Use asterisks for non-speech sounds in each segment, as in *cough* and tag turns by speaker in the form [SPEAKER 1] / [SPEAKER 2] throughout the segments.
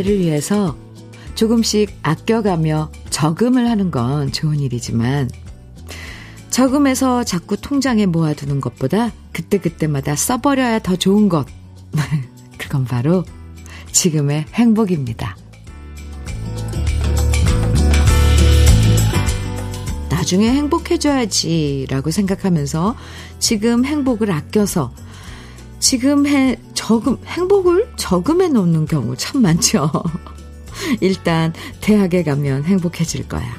[SPEAKER 1] 미래를 위해서 조금씩 아껴가며 저금을 하는 건 좋은 일이지만 저금해서 자꾸 통장에 모아두는 것보다 그때그때마다 써버려야 더 좋은 것. *laughs* 그건 바로 지금의 행복입니다. 나중에 행복해져야지 라고 생각하면서 지금 행복을 아껴서 지금 해, 저금, 행복을 저금해 놓는 경우 참 많죠. *laughs* 일단 대학에 가면 행복해질 거야.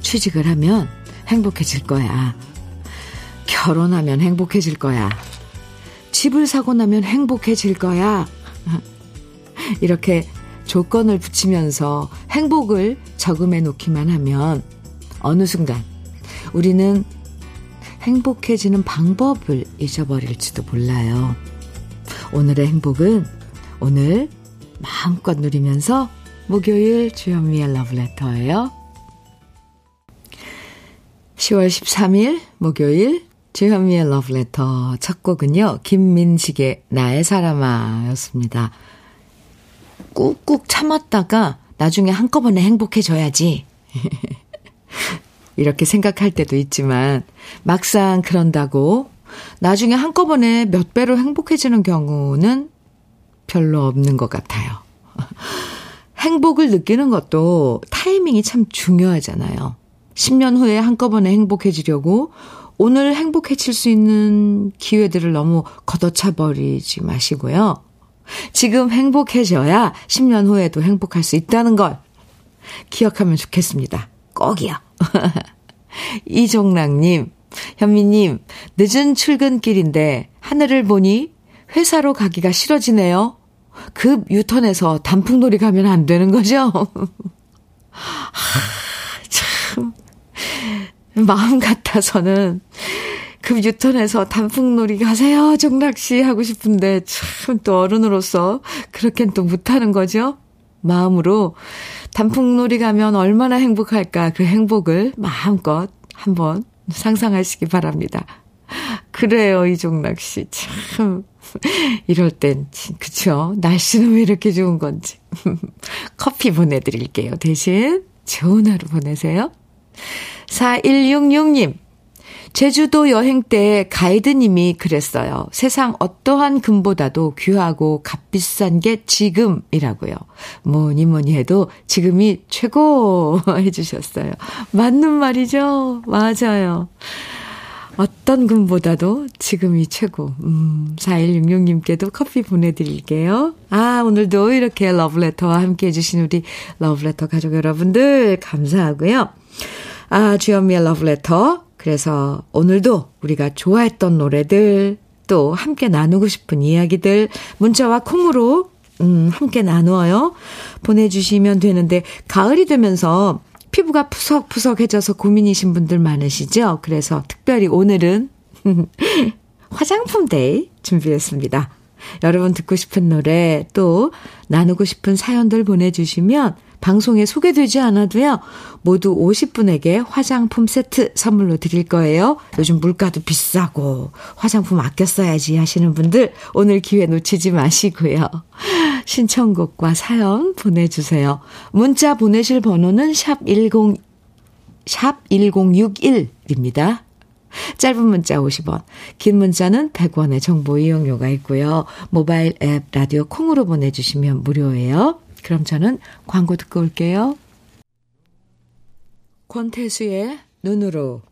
[SPEAKER 1] 취직을 하면 행복해질 거야. 결혼하면 행복해질 거야. 집을 사고 나면 행복해질 거야. *laughs* 이렇게 조건을 붙이면서 행복을 저금해 놓기만 하면 어느 순간 우리는 행복해지는 방법을 잊어버릴지도 몰라요. 오늘의 행복은 오늘 마음껏 누리면서 목요일 주현미의 러브레터예요. 10월 13일 목요일 주현미의 러브레터 첫 곡은요. 김민식의 나의 사람아 였습니다. 꾹꾹 참았다가 나중에 한꺼번에 행복해져야지. *laughs* 이렇게 생각할 때도 있지만 막상 그런다고 나중에 한꺼번에 몇 배로 행복해지는 경우는 별로 없는 것 같아요. *laughs* 행복을 느끼는 것도 타이밍이 참 중요하잖아요. 10년 후에 한꺼번에 행복해지려고 오늘 행복해질 수 있는 기회들을 너무 걷어차 버리지 마시고요. 지금 행복해져야 10년 후에도 행복할 수 있다는 걸 기억하면 좋겠습니다. 꼭이요. *laughs* 이종랑님, 현미님, 늦은 출근길인데 하늘을 보니 회사로 가기가 싫어지네요. 급 유턴해서 단풍놀이 가면 안 되는 거죠? *laughs* 하, 참. 마음 같아서는 급 유턴해서 단풍놀이 가세요, 종락씨 하고 싶은데 참 또 어른으로서 그렇게는 또 못하는 거죠? 마음으로 단풍놀이 가면 얼마나 행복할까 그 행복을 마음껏 한번 상상하시기 바랍니다. 그래요, 이종락 씨. 참. 이럴 땐, 그쵸. 날씨는 왜 이렇게 좋은 건지. *laughs* 커피 보내드릴게요. 대신 좋은 하루 보내세요. 4166님. 제주도 여행 때 가이드님이 그랬어요. 세상 어떠한 금보다도 귀하고 값비싼 게 지금이라고요. 뭐니 뭐니 해도 지금이 최고 *laughs* 해주셨어요. 맞는 말이죠? 맞아요. 어떤 금보다도 지금이 최고. 음, 4166님께도 커피 보내드릴게요. 아, 오늘도 이렇게 러브레터와 함께 해주신 우리 러브레터 가족 여러분들 감사하고요. 아, 주현미의 러브레터. 그래서 오늘도 우리가 좋아했던 노래들, 또 함께 나누고 싶은 이야기들, 문자와 콩으로, 음, 함께 나누어요. 보내주시면 되는데, 가을이 되면서 피부가 푸석푸석해져서 고민이신 분들 많으시죠? 그래서 특별히 오늘은 *laughs* 화장품 day 준비했습니다. 여러분 듣고 싶은 노래 또 나누고 싶은 사연들 보내주시면 방송에 소개되지 않아도요, 모두 50분에게 화장품 세트 선물로 드릴 거예요. 요즘 물가도 비싸고 화장품 아껴 써야지 하시는 분들 오늘 기회 놓치지 마시고요. *laughs* 신청곡과 사연 보내주세요. 문자 보내실 번호는 샵 10, 샵 1061입니다. 짧은 문자 50원, 긴 문자는 100원의 정보 이용료가 있고요. 모바일 앱 라디오 콩으로 보내주시면 무료예요. 그럼 저는 광고 듣고 올게요. 권태수의 눈으로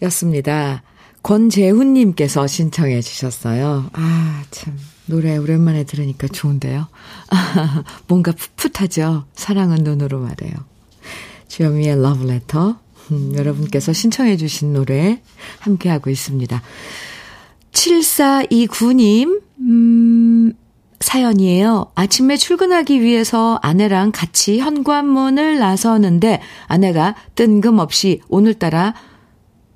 [SPEAKER 1] 였습니다. 권재훈님께서 신청해 주셨어요. 아, 참. 노래 오랜만에 들으니까 좋은데요. 아, *laughs* 뭔가 풋풋하죠. 사랑은 눈으로 말해요. 주현미의 러브레터. 음, 여러분께서 신청해 주신 노래 함께하고 있습니다. 7429님, 음, 사연이에요. 아침에 출근하기 위해서 아내랑 같이 현관문을 나서는데 아내가 뜬금없이 오늘따라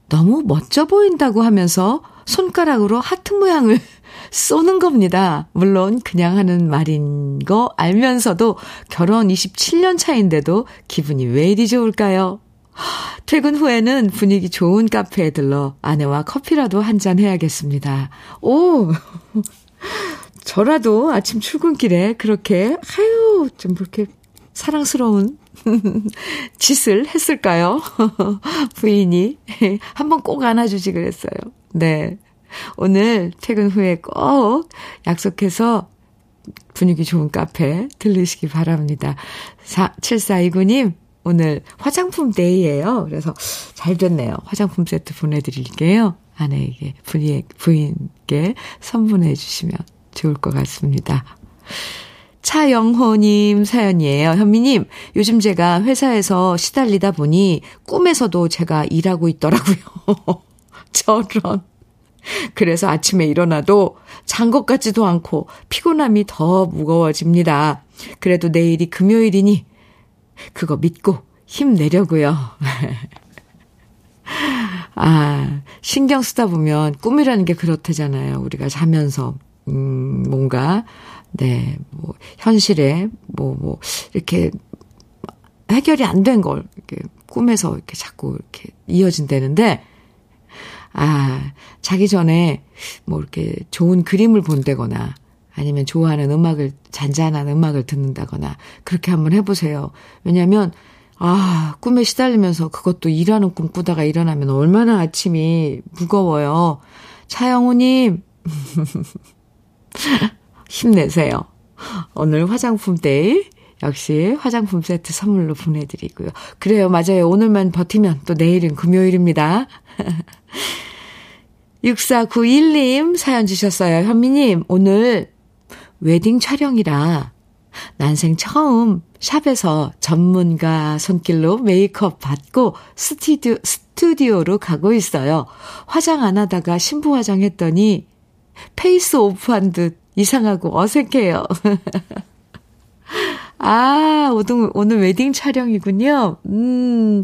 [SPEAKER 1] 너무 멋져 보인다고 하면서 손가락으로 하트 모양을 *laughs* 쏘는 겁니다. 물론 그냥 하는 말인 거 알면서도 결혼 27년 차인데도 기분이 왜 이리 좋을까요? 퇴근 후에는 분위기 좋은 카페에 들러 아내와 커피라도 한 잔 해야겠습니다. 오! *laughs* 저라도 아침 출근길에 그렇게, 아유, 좀 그렇게 사랑스러운 *laughs* 짓을 했을까요? *laughs* 부인이. 한번 꼭 안아주지 그랬어요. 네. 오늘 퇴근 후에 꼭 약속해서 분위기 좋은 카페 들르시기 바랍니다. 4, 7429님, 오늘 화장품 데이예요. 그래서 잘 됐네요. 화장품 세트 보내드릴게요. 아내에게, 부인, 부인께 선물해 주시면 좋을 것 같습니다. 차영호님 사연이에요. 현미님, 요즘 제가 회사에서 시달리다 보니 꿈에서도 제가 일하고 있더라고요. *laughs* 저런. 그래서 아침에 일어나도 잔 것 같지도 않고 피곤함이 더 무거워집니다. 그래도 내일이 금요일이니 그거 믿고 힘내려고요. *laughs* 아, 신경 쓰다 보면 꿈이라는 게 그렇다잖아요. 우리가 자면서, 음, 뭔가, 네, 뭐, 현실에, 뭐, 뭐, 이렇게 해결이 안 된 걸, 이렇게 꿈에서 이렇게 자꾸 이렇게 이어진다는데, 아, 자기 전에 뭐 이렇게 좋은 그림을 본다거나 아니면 좋아하는 음악을, 잔잔한 음악을 듣는다거나 그렇게 한번 해보세요. 왜냐면, 아, 꿈에 시달리면서 그것도 일하는 꿈 꾸다가 일어나면 얼마나 아침이 무거워요. 차영우님, *laughs* *laughs* 힘내세요. 오늘 화장품 day, 역시 화장품 세트 선물로 보내드리고요. 그래요, 맞아요. 오늘만 버티면 또 내일은 금요일입니다. *laughs* 6491님 사연 주셨어요. 현미님, 오늘 웨딩 촬영이라 난생 처음 샵에서 전문가 손길로 메이크업 받고 스튜디오, 스튜디오로 가고 있어요. 화장 안 하다가 신부 화장 했더니 face off한 듯 이상하고 어색해요. *laughs* 아, 오늘, 오늘 웨딩 촬영이군요. 음,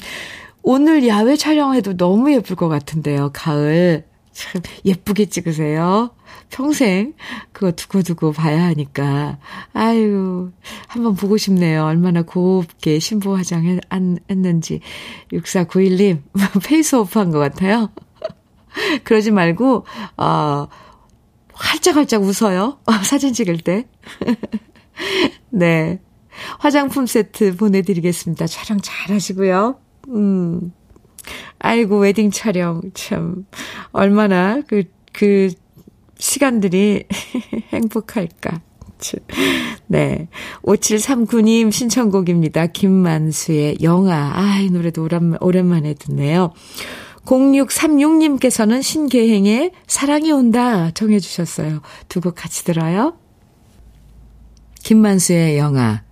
[SPEAKER 1] 오늘 야외 촬영해도 너무 예쁠 것 같은데요. 가을. 참 예쁘게 찍으세요. 평생 그거 두고두고 봐야 하니까. 아유, 한번 보고 싶네요. 얼마나 곱게 신부 화장 했는지. 6491님, *laughs* face off 한 것 같아요. *laughs* 그러지 말고, 어, 활짝활짝 웃어요. *laughs* 사진 찍을 때. *laughs* 네. 화장품 세트 보내드리겠습니다. 촬영 잘 하시고요. 음. 아이고, 웨딩 촬영, 참, 얼마나 그, 그, 시간들이 *laughs* 행복할까. 네. 5739님 신청곡입니다. 김만수의 영아. 아, 이 노래도 오랜만, 오랜만에 듣네요. 0636님께서는 신계행의 사랑이 온다 정해 주셨어요. 두 곡 같이 들어요. 김만수의 영아,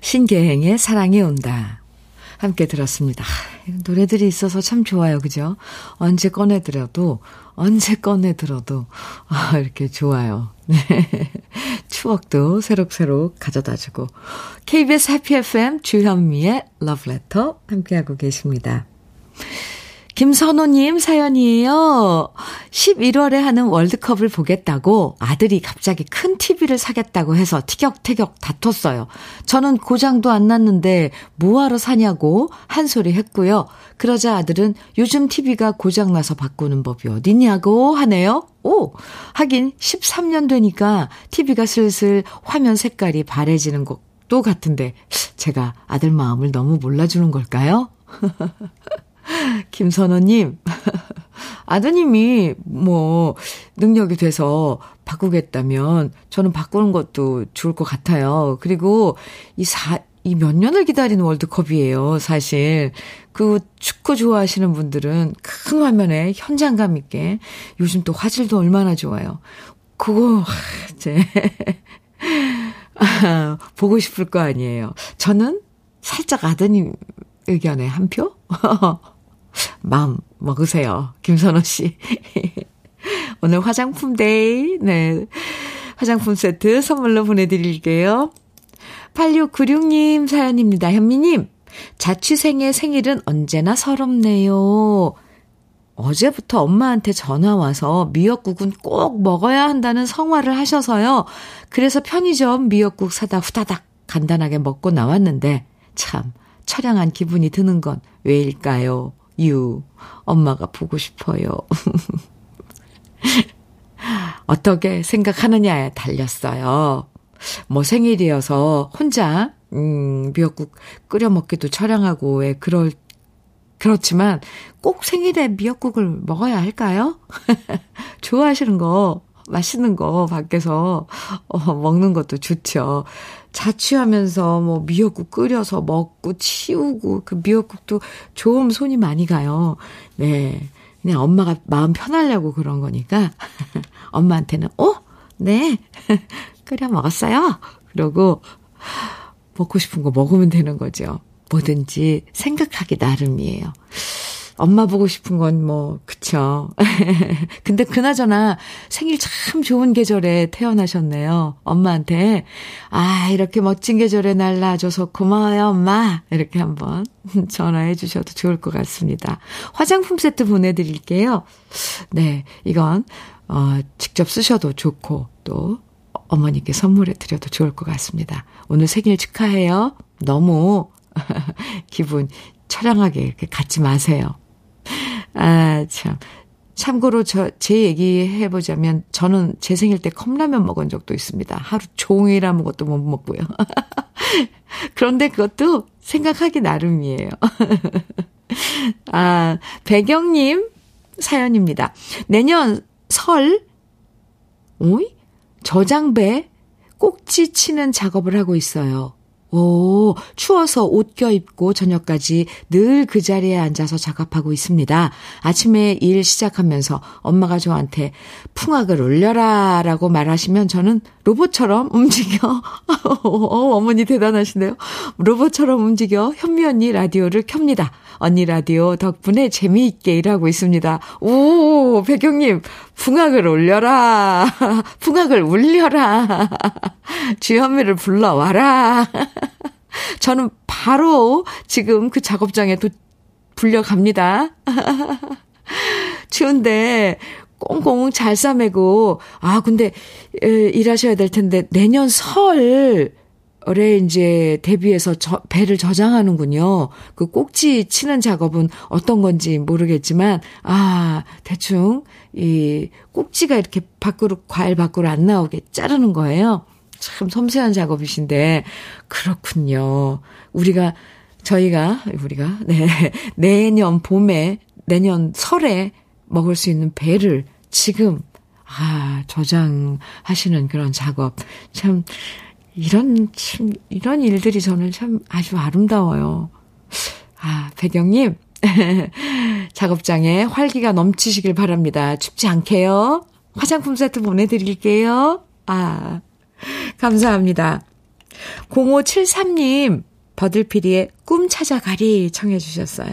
[SPEAKER 1] 신계행의 사랑이 온다. 함께 들었습니다. 노래들이 있어서 참 좋아요. 그죠? 언제 꺼내 들어도, 언제 꺼내 들어도, 아, 이렇게 좋아요. 네. *laughs* 추억도 새록새록 가져다 주고. KBS 해피 FM 주현미의 러브레터 함께하고 계십니다. 김선호님 사연이에요. 11월에 하는 월드컵을 보겠다고 아들이 갑자기 큰 TV를 사겠다고 해서 티격태격 다퉜어요. 저는 고장도 안 났는데 뭐하러 사냐고 한 소리 했고요. 그러자 아들은 요즘 TV가 고장나서 바꾸는 법이 어딨냐고 하네요. 오! 하긴 13년 되니까 TV가 슬슬 화면 색깔이 바래지는 것도 같은데 제가 아들 마음을 너무 몰라주는 걸까요? *laughs* *laughs* 김선호님, *laughs* 아드님이 뭐, 능력이 돼서 바꾸겠다면 저는 바꾸는 것도 좋을 것 같아요. 그리고 이 사, 이 몇 년을 기다리는 월드컵이에요, 사실. 그 축구 좋아하시는 분들은 큰 화면에 현장감 있게 요즘 또 화질도 얼마나 좋아요. 그거, 이제, 아, *laughs* 보고 싶을 거 아니에요. 저는 살짝 아드님 의견에 한 표? 마음 먹으세요. 김선호 씨. *laughs* 오늘 화장품 day, 네. 화장품 세트 선물로 보내드릴게요. 8696님 사연입니다. 현미님, 자취생의 생일은 언제나 서럽네요. 어제부터 엄마한테 전화 와서 미역국은 꼭 먹어야 한다는 성화를 하셔서요. 그래서 편의점 미역국 사다 후다닥 간단하게 먹고 나왔는데, 참, 처량한 기분이 드는 건 왜일까요? 유. 엄마가 보고 싶어요. *laughs* 어떻게 생각하느냐에 달렸어요. 뭐 생일이어서 혼자, 음, 미역국 끓여 먹기도 처량하고, 왜, 그럴, 그렇지만 꼭 생일에 미역국을 먹어야 할까요? *laughs* 좋아하시는 거, 맛있는 거 밖에서 어, 먹는 것도 좋죠. 자취하면서 뭐 미역국 끓여서 먹고 치우고 그 미역국도 좋은 손이 많이 가요. 네. 그냥 엄마가 마음 편하려고 그런 거니까 *laughs* 엄마한테는 어? 네. *laughs* 끓여 먹었어요. 그러고 먹고 싶은 거 먹으면 되는 거죠. 뭐든지 생각하기 나름이에요. 엄마 보고 싶은 건 뭐, 그쵸. *laughs* 근데 그나저나 생일 참 좋은 계절에 태어나셨네요. 엄마한테. 아, 이렇게 멋진 계절에 날 낳아줘서 고마워요, 엄마. 이렇게 한번 *laughs* 전화해 주셔도 좋을 것 같습니다. 화장품 세트 보내드릴게요. 네, 이건, 어, 직접 쓰셔도 좋고, 또, 어머니께 선물해 드려도 좋을 것 같습니다. 오늘 생일 축하해요. 너무 *laughs* 기분 처량하게 이렇게 갖지 마세요. 아, 참. 참고로 저, 제 얘기 해보자면, 저는 제 생일 때 컵라면 먹은 적도 있습니다. 하루 종일 아무것도 못 먹고요. *laughs* 그런데 그것도 생각하기 나름이에요. *laughs* 아, 배경님 사연입니다. 내년 설, 오이? 저장배 꼭지 치는 작업을 하고 있어요. 오, 추워서 옷 껴입고 저녁까지 늘 그 자리에 앉아서 작업하고 있습니다. 아침에 일 시작하면서 엄마가 저한테 풍악을 올려라 라고 말하시면 저는 로봇처럼 움직여. *laughs* 어, 어머니 대단하시네요. 로봇처럼 움직여 현미 언니 라디오를 켭니다. 언니 라디오 덕분에 재미있게 일하고 있습니다. 오, 백경님, 풍악을 올려라. 풍악을 울려라. *laughs* *laughs* 주현미를 불러와라. *laughs* 저는 바로 지금 그 작업장에 도, 불려갑니다. 추운데 꽁꽁 잘 싸매고, 아, 근데, 에, 일하셔야 될 텐데, 내년 설, 에 이제 데뷔해서 저, 배를 저장하는군요. 그 꼭지 치는 작업은 어떤 건지 모르겠지만, 아, 대충, 이 꼭지가 이렇게 밖으로, 과일 밖으로 안 나오게 자르는 거예요. 참 섬세한 작업이신데, 그렇군요. 우리가, 저희가, 우리가, 네, *laughs* 내년 봄에, 내년 설에 먹을 수 있는 배를 지금, 아, 저장하시는 그런 작업. 참, 이런, 참, 이런 일들이 저는 참 아주 아름다워요. 아, 배경님, *laughs* 작업장에 활기가 넘치시길 바랍니다. 춥지 않게요. 화장품 세트 보내드릴게요. 아, 감사합니다. 0573님, 버들피리의 꿈 찾아가리 청해주셨어요.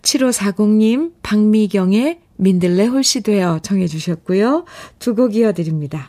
[SPEAKER 1] 7540님, 박미경의 민들레 홀씨 되어 청해주셨고요. 두 곡 이어드립니다.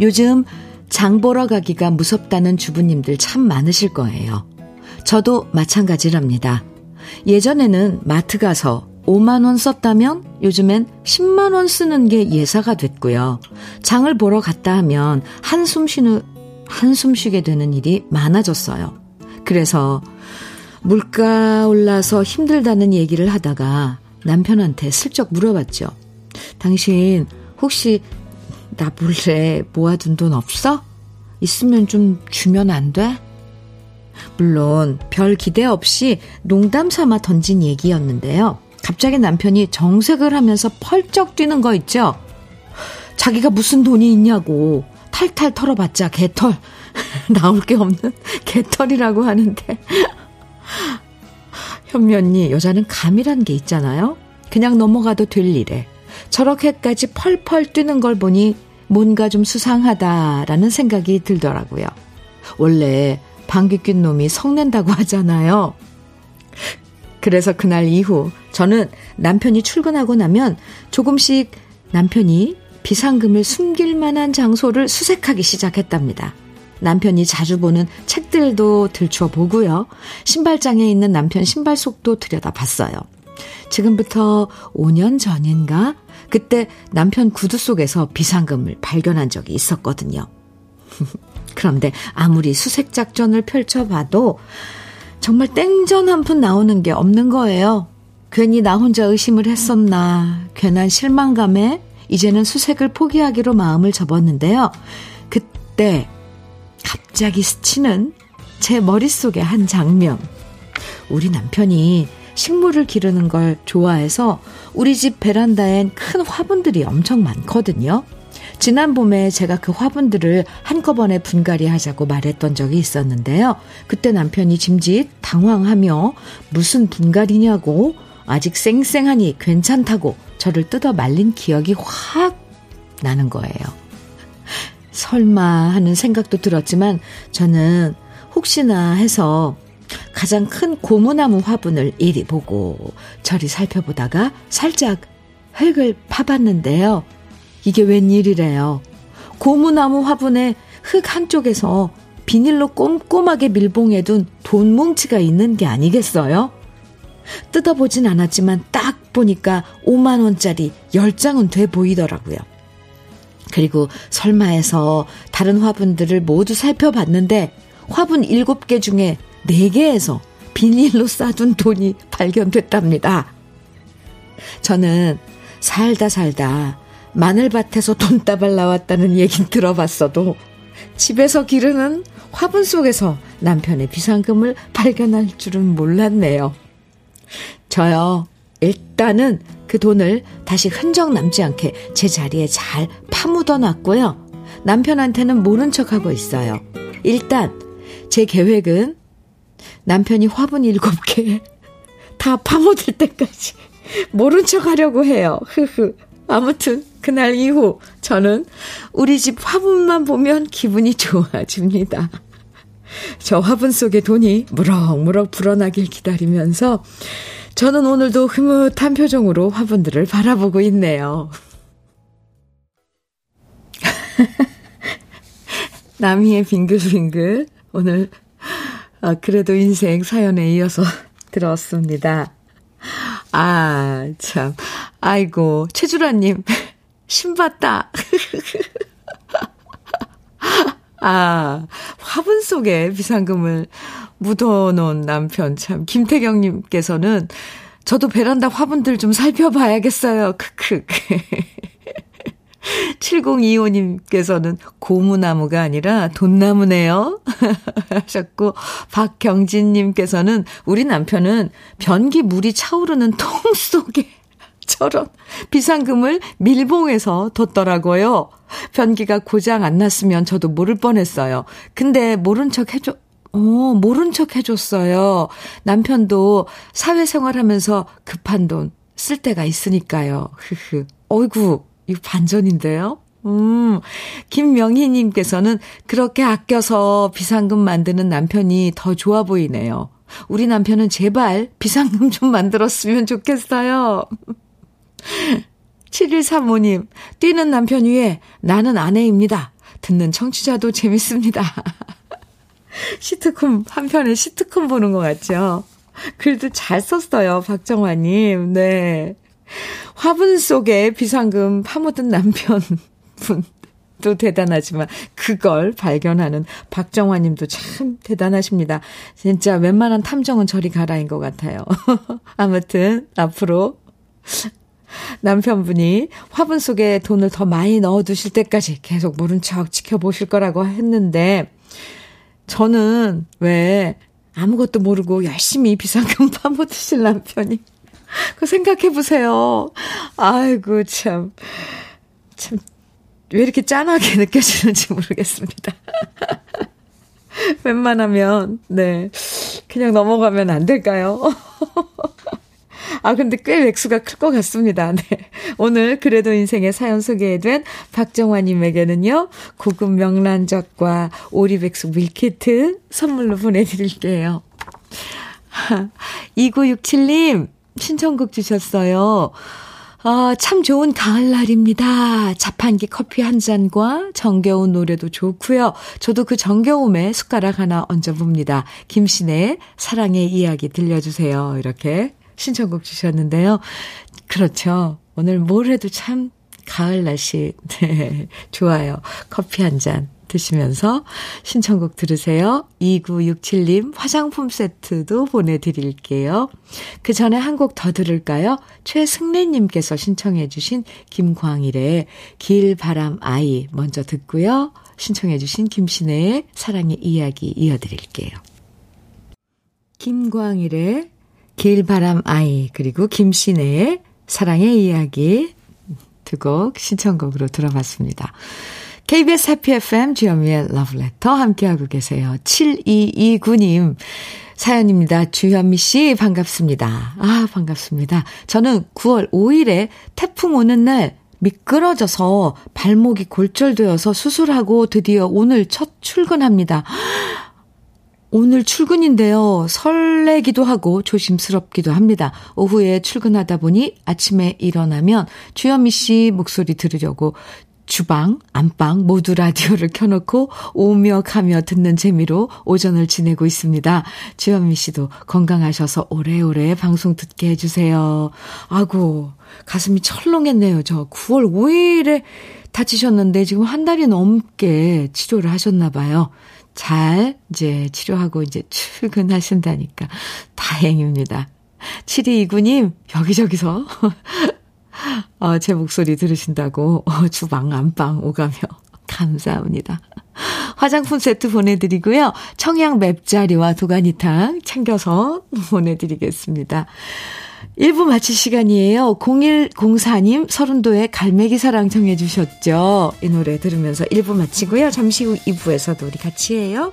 [SPEAKER 1] 요즘 장 보러 가기가 무섭다는 주부님들 참 많으실 거예요. 저도 마찬가지랍니다. 예전에는 마트 가서 5만원 썼다면 요즘엔 10만원 쓰는 게 예사가 됐고요. 장을 보러 갔다 하면 한숨 쉬는, 한숨 쉬게 되는 일이 많아졌어요. 그래서 물가 올라서 힘들다는 얘기를 하다가 남편한테 슬쩍 물어봤죠. 당신 혹시 나 몰래 모아둔 돈 없어? 있으면 좀 주면 안 돼? 물론 별 기대 없이 농담 삼아 던진 얘기였는데요. 갑자기 남편이 정색을 하면서 펄쩍 뛰는 거 있죠? 자기가 무슨 돈이 있냐고 탈탈 털어봤자 개털 *laughs* 나올 게 없는 개털이라고 하는데 *laughs* 현미 언니 여자는 감이란 게 있잖아요. 그냥 넘어가도 될 일에 저렇게까지 펄펄 뛰는 걸 보니 뭔가 좀 수상하다라는 생각이 들더라고요. 원래 방귀 낀 놈이 성낸다고 하잖아요. 그래서 그날 이후 저는 남편이 출근하고 나면 조금씩 남편이 비상금을 숨길 만한 장소를 수색하기 시작했답니다. 남편이 자주 보는 책들도 들춰 보고요. 신발장에 있는 남편 신발 속도 들여다 봤어요. 지금부터 5년 전인가? 그때 남편 구두 속에서 비상금을 발견한 적이 있었거든요. *laughs* 그런데 아무리 수색 작전을 펼쳐봐도 정말 땡전 한 푼 나오는 게 없는 거예요. 괜히 나 혼자 의심을 했었나. 괜한 실망감에 이제는 수색을 포기하기로 마음을 접었는데요. 그때 갑자기 스치는 제 머릿속의 한 장면. 우리 남편이 식물을 기르는 걸 좋아해서 우리 집 베란다엔 큰 화분들이 엄청 많거든요. 지난 봄에 제가 그 화분들을 한꺼번에 분갈이 하자고 말했던 적이 있었는데요. 그때 남편이 짐짓 당황하며 무슨 분갈이냐고 아직 쌩쌩하니 괜찮다고 저를 뜯어 말린 기억이 확 나는 거예요. 설마 하는 생각도 들었지만 저는 혹시나 해서 가장 큰 고무나무 화분을 이리 보고 저리 살펴보다가 살짝 흙을 파봤는데요. 이게 웬일이래요. 고무나무 화분에 흙 한쪽에서 비닐로 꼼꼼하게 밀봉해둔 돈 뭉치가 있는 게 아니겠어요? 뜯어보진 않았지만 딱 보니까 5만원짜리 10장은 돼 보이더라고요. 그리고 설마해서 다른 화분들을 모두 살펴봤는데 화분 7개 중에 4개에서 비닐로 싸둔 돈이 발견됐답니다. 저는 살다 살다 마늘밭에서 돈다발 나왔다는 얘긴 들어봤어도 집에서 기르는 화분 속에서 남편의 비상금을 발견할 줄은 몰랐네요. 저요, 일단은 그 돈을 다시 흔적 남지 않게 제 자리에 잘 파묻어 놨고요. 남편한테는 모른 척 하고 있어요. 일단 제 계획은 남편이 화분 일곱 개 다 파묻을 때까지 모른 척 하려고 해요. 흐흐. 아무튼 그날 이후 저는 우리 집 화분만 보면 기분이 좋아집니다. 저 화분 속에 돈이 무럭무럭 불어나길 기다리면서 저는 오늘도 흐뭇한 표정으로 화분들을 바라보고 있네요. *laughs* 남희의 빙글빙글 오늘 아, 그래도 인생 사연에 이어서 *laughs* 들었습니다. 아, 참. 아이고, 최주라님, *laughs* 신봤다. *laughs* 아, 화분 속에 비상금을 묻어놓은 남편 참. 김태경님께서는 저도 베란다 화분들 좀 살펴봐야겠어요. 크크. 7025님께서는 고무나무가 아니라 돈나무네요. *laughs* 하셨고, 박경진님께서는 우리 남편은 변기 물이 차오르는 통 속에 *laughs* 저런 비상금을 밀봉해서 뒀더라고요. 변기가 고장 안 났으면 저도 모를 뻔했어요. 근데 모른 척 해줘, 어, 모른 척 해줬어요. 남편도 사회생활 하면서 급한 돈 쓸 때가 있으니까요. 흐흐. 어이구, 이거 반전인데요? 음, 김명희님께서는 그렇게 아껴서 비상금 만드는 남편이 더 좋아 보이네요. 우리 남편은 제발 비상금 좀 만들었으면 좋겠어요. *laughs* 7135님, 뛰는 남편 위에 나는 아내입니다. 듣는 청취자도 재밌습니다. *laughs* 시트콤, 한편에 시트콤 보는 것 같죠? 글도 잘 썼어요, 박정화님. 네. 화분 속에 비상금 파묻은 남편분. 도 대단하지만 그걸 발견하는 박정화 님도 참 대단하십니다. 진짜 웬만한 탐정은 저리 가라인 것 같아요. *laughs* 아무튼 앞으로 남편분이 화분 속에 돈을 더 많이 넣어 두실 때까지 계속 모른 척 지켜보실 거라고 했는데, 저는 왜 아무것도 모르고 열심히 비상금 *laughs* 파묻으실 남편이. 그 생각해 보세요. 아이고, 참. 참, 왜 이렇게 짠하게 느껴지는지 모르겠습니다. *laughs* 웬만하면, 네. 그냥 넘어가면 안 될까요? *laughs* 아, 근데 꽤 액수가 클 것 같습니다. 네. 오늘 그래도 인생의 사연 소개된 박정화님에게는요, 고급 명란젓과 오리백숙 밀키트 선물로 보내드릴게요. *laughs* 2967님, 신청곡 주셨어요. 아, 참 좋은 가을날입니다. 자판기 커피 한 잔과 정겨운 노래도 좋고요. 저도 그 정겨움에 숟가락 하나 얹어봅니다. 김신의 사랑의 이야기 들려주세요. 이렇게 신청곡 주셨는데요. 그렇죠. 오늘 뭘 해도 참 가을 날씨, *laughs* 네, 좋아요. 커피 한 잔. 드시면서 신청곡 들으세요. 2967님 화장품 세트도 보내드릴게요. 그 전에 한 곡 더 들을까요? 최승래님께서 신청해 주신 김광일의 길바람 아이 먼저 듣고요. 신청해 주신 김신혜의 사랑의 이야기 이어드릴게요. 김광일의 길바람 아이 그리고 김신혜의 사랑의 이야기 두 곡 신청곡으로 들어봤습니다. KBS 해피 FM 주현미의 러브레터 함께하고 계세요. 7229님 사연입니다. 주현미 씨 반갑습니다. 아 반갑습니다. 저는 9월 5일에 태풍 오는 날 미끄러져서 발목이 골절되어서 수술하고 드디어 오늘 첫 출근합니다. 오늘 출근인데요. 설레기도 하고 조심스럽기도 합니다. 오후에 출근하다 보니 아침에 일어나면 주현미 씨 목소리 들으려고 주방, 안방 모두 라디오를 켜놓고 오며 가며 듣는 재미로 오전을 지내고 있습니다. 주현미 씨도 건강하셔서 오래오래 방송 듣게 해주세요. 아고, 가슴이 철렁했네요. 저 9월 5일에 다치셨는데 지금 한 달이 넘게 치료를 하셨나 봐요. 잘 이제 치료하고 이제 출근하신다니까 다행입니다. 7229님, 여기저기서 어, 제 목소리 들으신다고 어, 주방 안방 오가며 *laughs* 감사합니다. 화장품 세트 보내드리고요. 청양 맵자리와 도가니탕 챙겨서 *laughs* 보내드리겠습니다. 1부 마칠 시간이에요. 0104님 서른도의 갈매기 사랑 정해주셨죠. 이 노래 들으면서 1부 마치고요. 잠시 후 2부에서도 우리 같이 해요.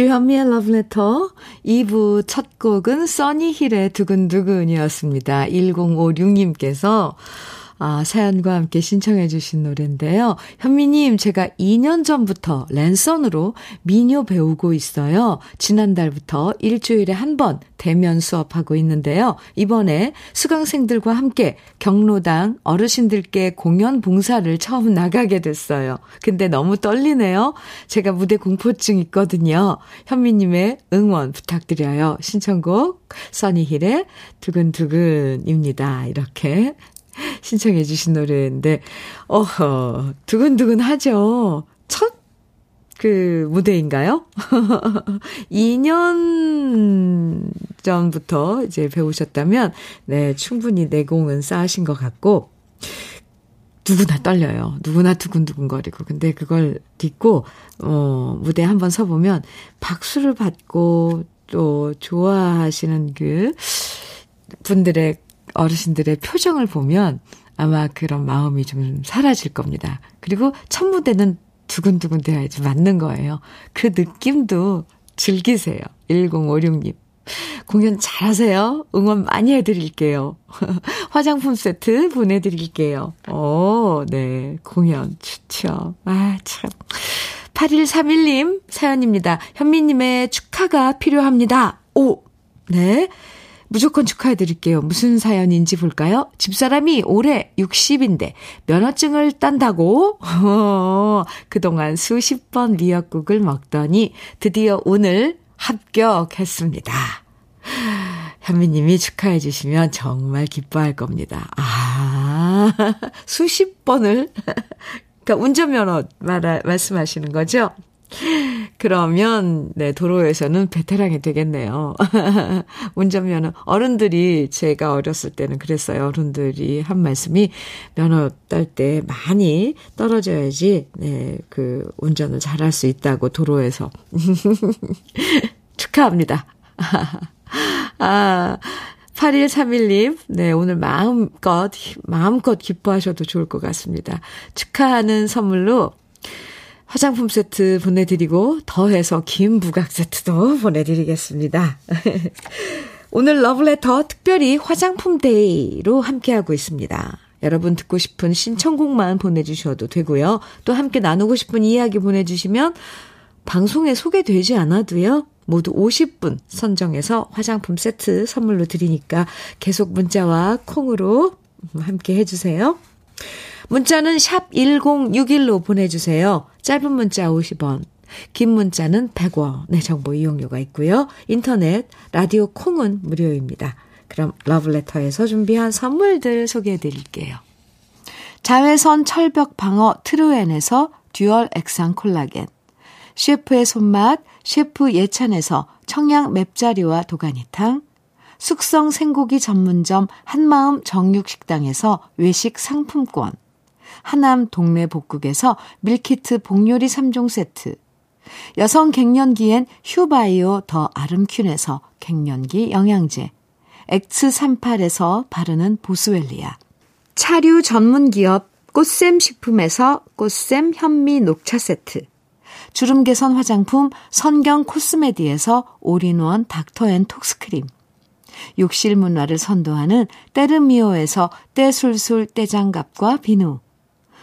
[SPEAKER 1] 주현미의 Letter 2부 첫 곡은 써니힐의 두근두근이었습니다. 1056님께서 아, 사연과 함께 신청해 주신 노래인데요. 현미님, 제가 2년 전부터 랜선으로 미녀 배우고 있어요. 지난달부터 일주일에 한 번 대면 수업하고 있는데요. 이번에 수강생들과 함께 경로당 어르신들께 공연 봉사를 처음 나가게 됐어요. 근데 너무 떨리네요. 제가 무대 공포증 있거든요. 현미님의 응원 부탁드려요. 신청곡, 써니힐의 두근두근입니다. 이렇게 *laughs* 신청해 주신 노래인데, 어허, 두근두근 하죠. 첫, 그, 무대인가요? *laughs* 2년 전부터 이제 배우셨다면, 네, 충분히 내공은 쌓으신 것 같고, 누구나 떨려요. 누구나 두근두근거리고. 근데 그걸 딛고, 어, 무대 한번 서보면, 박수를 받고, 또, 좋아하시는 그, 분들의 어르신들의 표정을 보면 아마 그런 마음이 좀 사라질 겁니다. 그리고 첫 무대는 두근두근 돼야지 맞는 거예요. 그 느낌도 즐기세요. 1056님. 공연 잘하세요. 응원 많이 해드릴게요. *laughs* 화장품 세트 보내드릴게요. 오, 네. 공연 좋죠. 아, 참. 8131님 사연입니다. 현미님의 축하가 필요합니다. 오, 네. 무조건 축하해 드릴게요. 무슨 사연인지 볼까요? 집사람이 올해 60인데 면허증을 딴다고 어, *laughs* 그동안 수십 번 미역국을 먹더니 드디어 오늘 합격했습니다. 현미님이 축하해 주시면 정말 기뻐할 겁니다. 아, *laughs* 수십 번을. *laughs* 그러니까 운전면허 말, 말씀하시는 거죠? 그러면, 네, 도로에서는 베테랑이 되겠네요. *laughs* 운전면허. 어른들이, 제가 어렸을 때는 그랬어요. 어른들이 한 말씀이 면허 딸 때 많이 떨어져야지, 네, 그, 운전을 잘할 수 있다고 도로에서. *laughs* 축하합니다. *laughs* 아, 8131님, 네, 오늘 마음껏, 마음껏 기뻐하셔도 좋을 것 같습니다. 축하하는 선물로 화장품 세트 보내드리고 더해서 김 부각 세트도 *laughs* 보내드리겠습니다. *laughs* 오늘 러브레터 특별히 화장품 day로 함께하고 있습니다. 여러분 듣고 싶은 신청곡만 보내주셔도 되고요. 또 함께 나누고 싶은 이야기 보내주시면 방송에 소개되지 않아도요. 모두 50분 선정해서 화장품 세트 선물로 드리니까 계속 문자와 콩으로 함께 해주세요. 문자는 샵 1061로 보내주세요. 짧은 문자 50원, 긴 문자는 100원의 정보 이용료가 있고요. 인터넷, 라디오 콩은 무료입니다. 그럼 러브레터에서 준비한 선물들 소개해 드릴게요. 자외선 철벽 방어 트루엔에서 듀얼 액상 콜라겐, 셰프의 손맛 셰프 예찬에서 청양 맵자리와 도가니탕, 숙성 생고기 전문점 한마음 정육식당에서 외식 상품권, 하남 동네 복국에서 밀키트 복요리 3종 세트, 여성 갱년기엔 휴바이오 더 아름퀸에서 갱년기 영양제, 엑스38에서 바르는 보스웰리아, 차류 전문 기업 꽃샘 식품에서 꽃샘 현미 녹차 세트, 주름 개선 화장품 선경 코스메디에서 올인원 닥터앤톡스크림, 욕실 문화를 선도하는 때르미오에서 때술술 때장갑과 비누,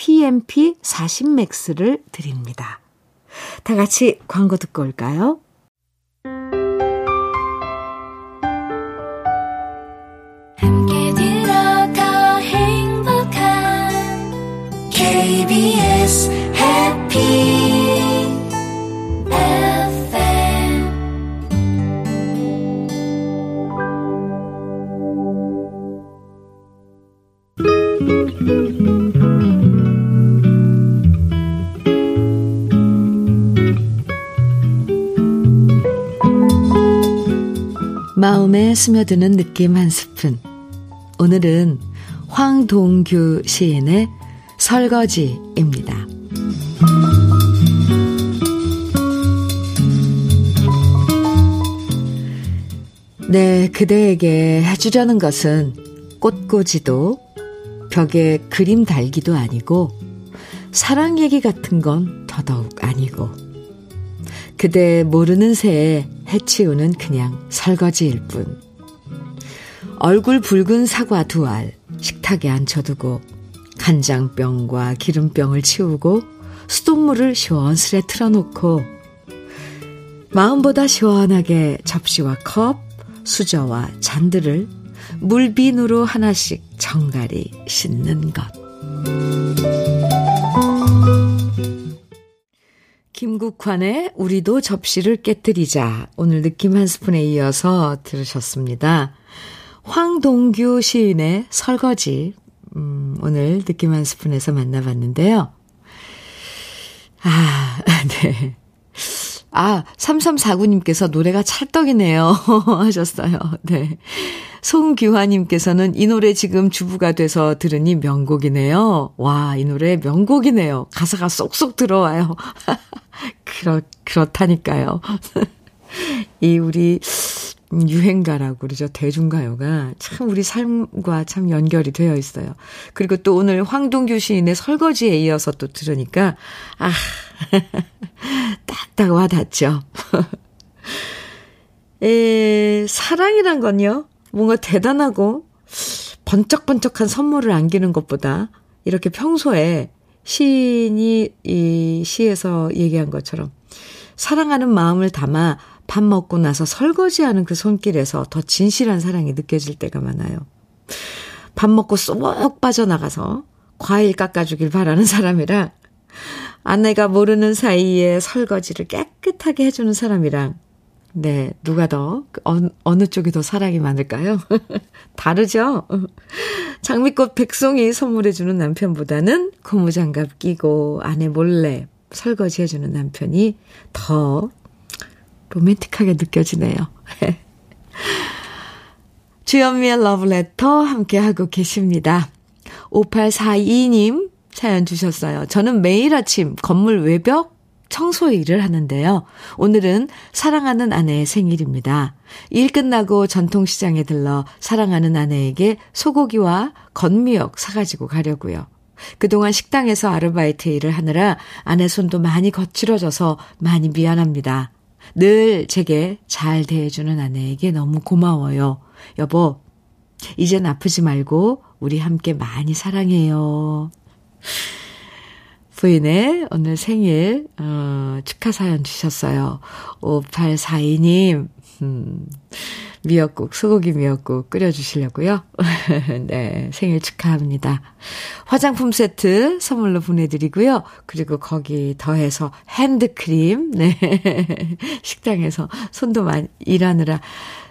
[SPEAKER 1] PMP 40맥스를 드립니다. 다 같이 광고 듣고 올까요? 마음에 스며드는 느낌 한 스푼. 오늘은 황동규 시인의 설거지입니다. 네, 그대에게 해주려는 것은 꽃꽂이도 벽에 그림 달기도 아니고 사랑 얘기 같은 건 더더욱 아니고 그대 모르는 새에 해치우는 그냥 설거지일 뿐. 얼굴 붉은 사과 두 알 식탁에 앉혀두고 간장병과 기름병을 치우고 수돗물을 시원스레 틀어놓고 마음보다 시원하게 접시와 컵, 수저와 잔들을 물비누로 하나씩 정갈이 씻는 것. 김국환의 우리도 접시를 깨뜨리자. 오늘 느낌 한 스푼에 이어서 들으셨습니다. 황동규 시인의 설거지. 음, 오늘 느낌 한 스푼에서 만나봤는데요. 아, *laughs* 네. 아, 3349님께서 노래가 찰떡이네요. *laughs* 하셨어요. 네. 송규화님께서는 이 노래 지금 주부가 돼서 들으니 명곡이네요. 와, 이 노래 명곡이네요. 가사가 쏙쏙 들어와요. *laughs* 그렇, 그렇다니까요. *laughs* 이 우리 유행가라고 그러죠. 대중가요가 참 우리 삶과 참 연결이 되어 있어요. 그리고 또 오늘 황동규 시인의 설거지에 이어서 또 들으니까, 아, 딱딱 와 닿죠. 에, 사랑이란 건요, 뭔가 대단하고 번쩍번쩍한 선물을 안기는 것보다 이렇게 평소에 시인이 이 시에서 얘기한 것처럼 사랑하는 마음을 담아 밥 먹고 나서 설거지하는 그 손길에서 더 진실한 사랑이 느껴질 때가 많아요. 밥 먹고 쏙 빠져나가서 과일 깎아주길 바라는 사람이랑 아내가 모르는 사이에 설거지를 깨끗하게 해주는 사람이랑 네, 누가 더, 어느, 어느 쪽이 더 사랑이 많을까요? *laughs* 다르죠? 장미꽃 백송이 선물해주는 남편보다는 고무장갑 끼고 아내 몰래 설거지 해주는 남편이 더 로맨틱하게 느껴지네요. *laughs* 주연미의 러브레터 함께하고 계십니다. 5842님 사연 주셨어요. 저는 매일 아침 건물 외벽 청소 일을 하는데요. 오늘은 사랑하는 아내의 생일입니다. 일 끝나고 전통시장에 들러 사랑하는 아내에게 소고기와 건미역 사가지고 가려고요. 그동안 식당에서 아르바이트 일을 하느라 아내 손도 많이 거칠어져서 많이 미안합니다. 늘 제게 잘 대해주는 아내에게 너무 고마워요. 여보, 이젠 아프지 말고 우리 함께 많이 사랑해요. 부인의 오늘 생일, 어, 축하 사연 주셨어요. 5842님, 음, 미역국, 소고기 미역국 끓여주시려고요. *laughs* 네, 생일 축하합니다. 화장품 세트 선물로 보내드리고요. 그리고 거기 더해서 핸드크림, 네. *laughs* 식당에서 손도 많이, 일하느라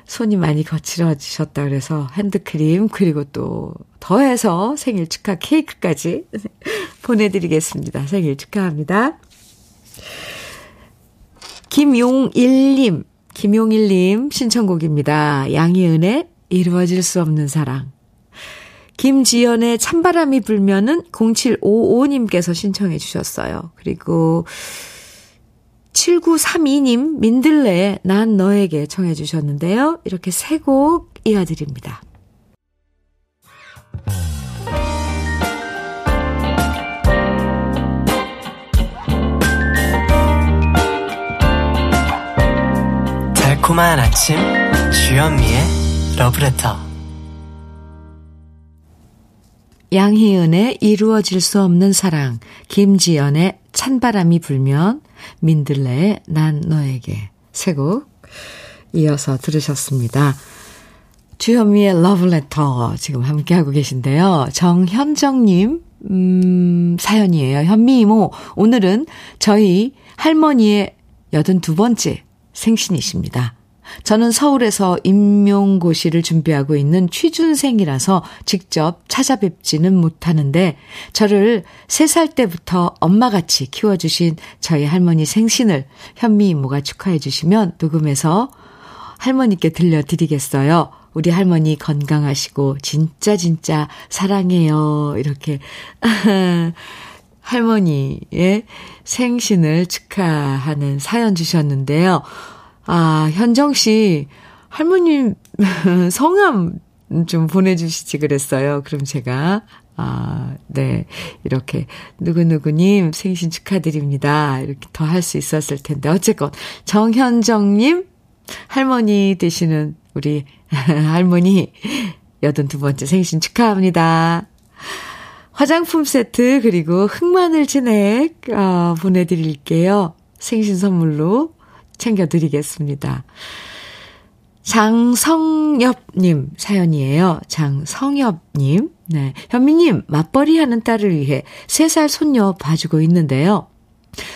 [SPEAKER 1] 손이 많이 거칠어지셨다 그래서 핸드크림 그리고 또 더해서 생일 축하 케이크까지 *laughs* 보내드리겠습니다. 생일 축하합니다. 김용일님, 김용일님 신청곡입니다. 양희은의 이루어질 수 없는 사랑. 김지연의 찬바람이 불면은 0755님께서 신청해 주셨어요. 그리고 7932님 민들레 난 너에게 청해 주셨는데요. 이렇게 세 곡 이어드립니다.
[SPEAKER 2] 달콤한 아침 주현미의 러브레터
[SPEAKER 1] 양희은의 이루어질 수 없는 사랑 김지연의 찬바람이 불면 민들레의 난 너에게 세 곡 이어서 들으셨습니다. 주현미의 러브레터 지금 함께하고 계신데요. 정현정님 음, 사연이에요. 현미 이모 오늘은 저희 할머니의 82번째 생신이십니다. 저는 서울에서 임용고시를 준비하고 있는 취준생이라서 직접 찾아뵙지는 못하는데 저를 3살 때부터 엄마같이 키워주신 저희 할머니 생신을 현미 이모가 축하해 주시면 녹음해서 할머니께 들려드리겠어요. 우리 할머니 건강하시고 진짜 진짜 사랑해요. 이렇게 *laughs* 할머니의 생신을 축하하는 사연 주셨는데요. 아, 현정 씨, 할머님 *laughs* 성함 좀 보내주시지 그랬어요. 그럼 제가, 아, 네. 이렇게, 누구누구님 생신 축하드립니다. 이렇게 더 할 수 있었을 텐데. 어쨌건, 정현정님, 할머니 되시는 우리 *laughs* 할머니, 여든 두 번째 생신 축하합니다. 화장품 세트, 그리고 흑마늘 진액, 어, 보내드릴게요. 생신 선물로 챙겨드리겠습니다. 장성엽님 사연이에요. 장성엽님. 네. 현미님, 맞벌이 하는 딸을 위해 3살 손녀 봐주고 있는데요.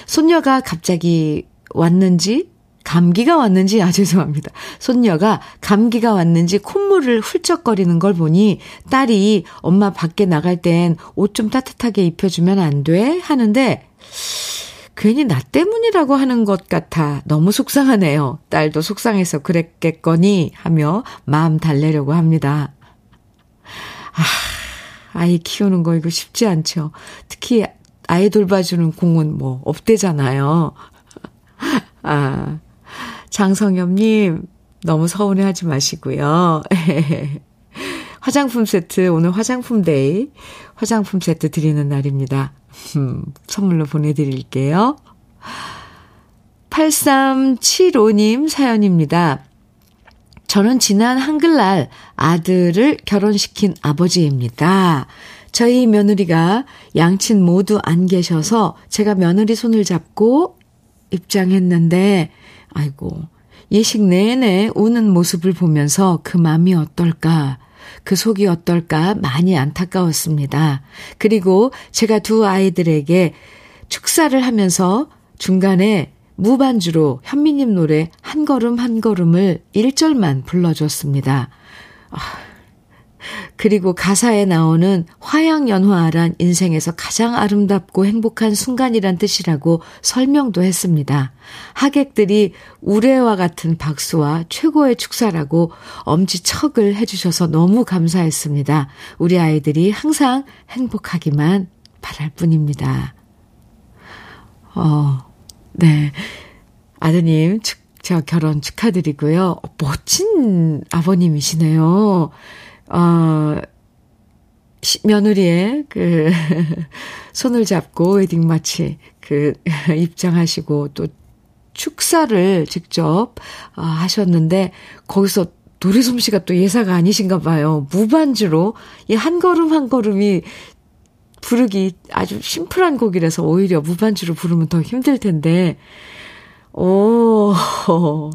[SPEAKER 1] 손녀가 갑자기 왔는지, 감기가 왔는지, 아, 죄송합니다. 손녀가 감기가 왔는지 콧물을 훌쩍거리는 걸 보니 딸이 엄마 밖에 나갈 땐 옷 좀 따뜻하게 입혀주면 안 돼? 하는데, 괜히 나 때문이라고 하는 것 같아 너무 속상하네요. 딸도 속상해서 그랬겠거니 하며 마음 달래려고 합니다. 아, 아이 키우는 거 이거 쉽지 않죠. 특히 아이 돌봐주는 공은 뭐 없대잖아요. *laughs* 아, 장성엽님, 너무 서운해 하지 마시고요. *laughs* 화장품 세트, 오늘 화장품 day, 화장품 세트 드리는 날입니다. 음, 선물로 보내드릴게요. 8375님 사연입니다. 저는 지난 한글날 아들을 결혼시킨 아버지입니다. 저희 며느리가 양친 모두 안 계셔서 제가 며느리 손을 잡고 입장했는데, 아이고, 예식 내내 우는 모습을 보면서 그 마음이 어떨까, 그 속이 어떨까 많이 안타까웠습니다. 그리고 제가 두 아이들에게 축사를 하면서 중간에 무반주로 현미님 노래 한 걸음 한 걸음을 1절만 불러줬습니다. 아, 그리고 가사에 나오는 화양연화란 인생에서 가장 아름답고 행복한 순간이란 뜻이라고 설명도 했습니다. 하객들이 우레와 같은 박수와 최고의 축사라고 엄지척을 해주셔서 너무 감사했습니다. 우리 아이들이 항상 행복하기만 바랄 뿐입니다. 어, 네. 아드님, 축, 저 결혼 축하드리고요. 멋진 아버님이시네요. 어, 며느리의 그, *laughs* 손을 잡고 웨딩 마치 그, *laughs* 입장하시고 또 축사를 직접 어, 하셨는데, 거기서 노래 솜씨가 또 예사가 아니신가 봐요. 무반주로 이 한 걸음 한 걸음이 부르기 아주 심플한 곡이라서 오히려 무반주로 부르면 더 힘들 텐데, 오, *laughs*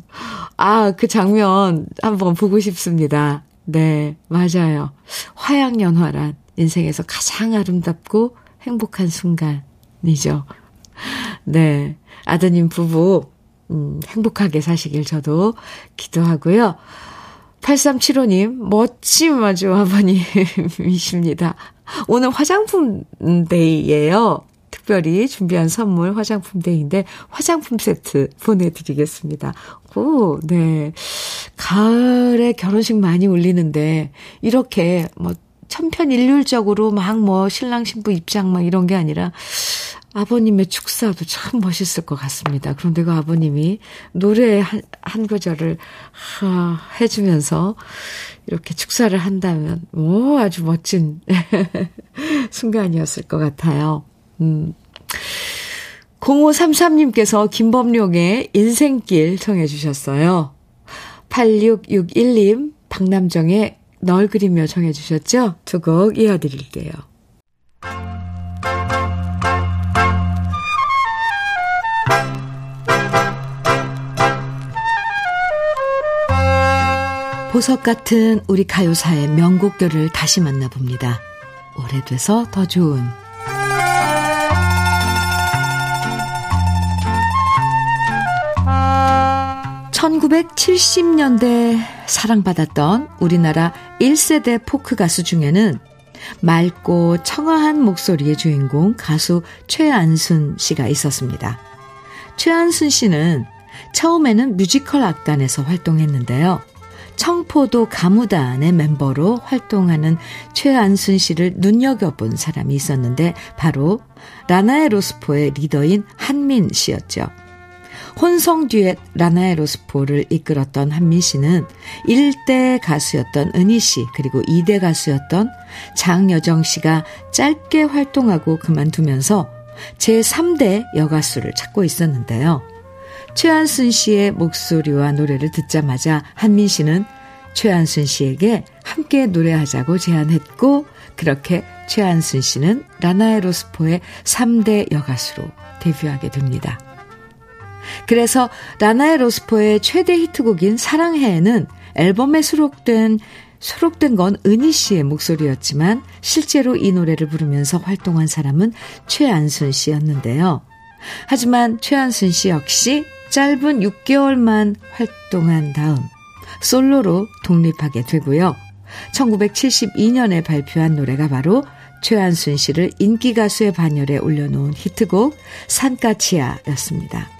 [SPEAKER 1] 아, 그 장면 한번 보고 싶습니다. 네, 맞아요. 화양연화란 인생에서 가장 아름답고 행복한 순간이죠. 네. 아드님 부부, 음, 행복하게 사시길 저도 기도하고요. 8375님, 멋진 아주 아버님이십니다. 오늘 화장품 데이예요. 특별히 준비한 선물 화장품 데이인데 화장품 세트 보내드리겠습니다. 오, 네. 가을에 결혼식 많이 올리는데 이렇게 뭐 천편일률적으로 막 뭐 신랑 신부 입장 막 이런 게 아니라 아버님의 축사도 참 멋있을 것 같습니다. 그런데 그 아버님이 노래 한, 한 구절을 하, 해주면서 이렇게 축사를 한다면, 오, 아주 멋진 *laughs* 순간이었을 것 같아요. 음. 0533님께서 김범룡의 인생길 청해 주셨어요. 8661님, 박남정의 널 그리며 청해 주셨죠? 두 곡 이어드릴게요. 보석 같은 우리 가요사의 명곡들을 다시 만나봅니다. 오래돼서 더 좋은 1970년대 사랑받았던 우리나라 1세대 포크 가수 중에는 맑고 청아한 목소리의 주인공 가수 최안순 씨가 있었습니다. 최안순 씨는 처음에는 뮤지컬 악단에서 활동했는데요. 청포도 가무단의 멤버로 활동하는 최안순 씨를 눈여겨본 사람이 있었는데 바로 라나의 로스포의 리더인 한민 씨였죠. 혼성 듀엣 라나의 로스포를 이끌었던 한민 씨는 1대 가수였던 은희 씨 그리고 2대 가수였던 장여정 씨가 짧게 활동하고 그만두면서 제3대 여가수를 찾고 있었는데요. 최한순 씨의 목소리와 노래를 듣자마자 한민 씨는 최한순 씨에게 함께 노래하자고 제안했고 그렇게 최한순 씨는 라나의 로스포의 3대 여가수로 데뷔하게 됩니다. 그래서 라나의 로스포의 최대 히트곡인 사랑해는 앨범에 수록된 수록된 건 은희 씨의 목소리였지만 실제로 이 노래를 부르면서 활동한 사람은 최안순 씨였는데요. 하지만 최안순 씨 역시 짧은 6개월만 활동한 다음 솔로로 독립하게 되고요. 1972년에 발표한 노래가 바로 최한순 씨를 인기가수의 반열에 올려놓은 히트곡 산까치아였습니다.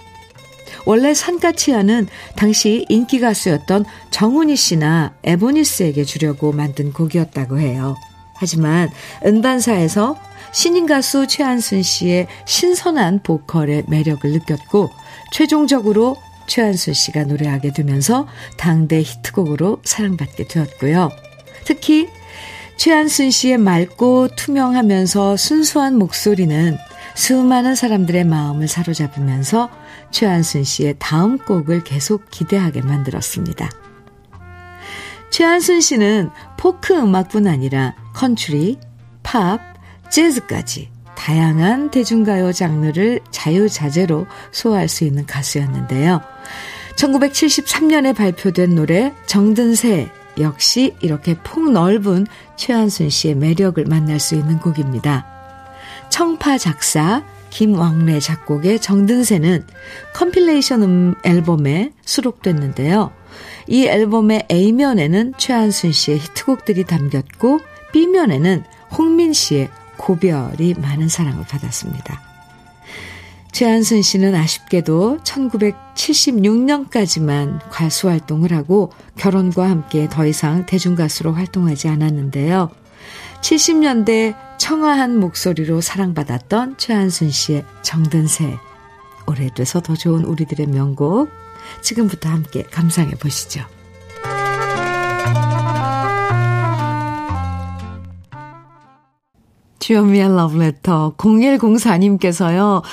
[SPEAKER 1] 원래 산까치아는 당시 인기 가수였던 정훈이 씨나 에보니스에게 주려고 만든 곡이었다고 해요. 하지만 음반사에서 신인 가수 최한순 씨의 신선한 보컬의 매력을 느꼈고 최종적으로 최한순 씨가 노래하게 되면서 당대 히트곡으로 사랑받게 되었고요. 특히 최한순 씨의 맑고 투명하면서 순수한 목소리는 수많은 사람들의 마음을 사로잡으면서 최한순 씨의 다음 곡을 계속 기대하게 만들었습니다. 최안순 씨는 포크 음악뿐 아니라 컨트리, 팝, 재즈까지 다양한 대중가요 장르를 자유자재로 소화할 수 있는 가수였는데요. 1973년에 발표된 노래 정든새 역시 이렇게 폭넓은 최안순 씨의 매력을 만날 수 있는 곡입니다. 청파 작사, 김왕래 작곡의 정든새는 compilation 음 앨범에 수록됐는데요. 이 앨범의 A면에는 최한순 씨의 히트곡들이 담겼고 B면에는 홍민 씨의 고별이 많은 사랑을 받았습니다. 최한순 씨는 아쉽게도 1976년까지만 가수 활동을 하고 결혼과 함께 더 이상 대중가수로 활동하지 않았는데요. 70년대 청아한 목소리로 사랑받았던 최한순 씨의 정든새. 오래돼서 더 좋은 우리들의 명곡. 지금부터 함께 감상해 보시죠. 주현미의 러브레터 0104님께서요.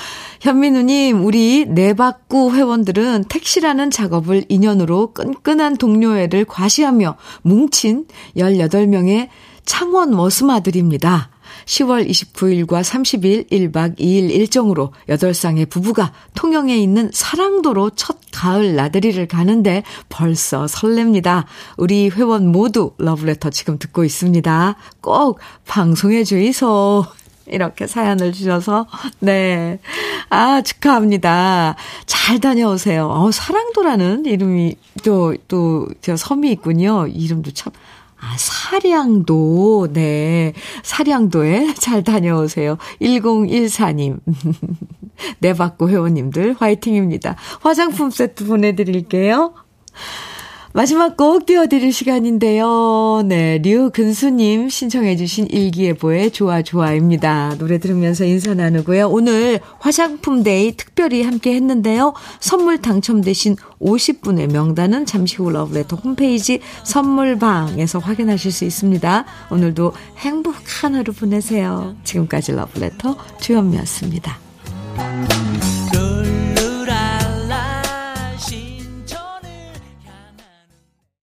[SPEAKER 1] 현민우님, 우리 내박구 회원들은 택시라는 작업을 인연으로 끈끈한 동료애를 과시하며 뭉친 18명의 창원 머스마들입니다. 10월 29일과 30일 1박 2일 일정으로 8쌍의 부부가 통영에 있는 사랑도로 첫 가을 나들이를 가는데 벌써 설렙니다. 우리 회원 모두 러브레터 지금 듣고 있습니다. 꼭 방송해 주이소. *laughs* 이렇게 사연을 주셔서, 네. 아, 축하합니다. 잘 다녀오세요. 어, 사랑도라는 이름이 또, 또, 저 섬이 있군요. 이름도 참 아, 사량도, 네. 사량도에 *laughs* 잘 다녀오세요. 1014님. 내받고 *laughs* 회원님들 화이팅입니다. 화장품 세트 보내드릴게요. 마지막 곡 띄워드릴 시간인데요. 네, 류근수님 신청해주신 일기예보의 좋아 좋아입니다. 노래 들으면서 인사 나누고요. 오늘 화장품 day 특별히 함께 했는데요. 선물 당첨되신 50분의 명단은 잠시 후 러브레터 홈페이지 선물방에서 확인하실 수 있습니다. 오늘도 행복한 하루 보내세요. 지금까지 러브레터 주현미였습니다.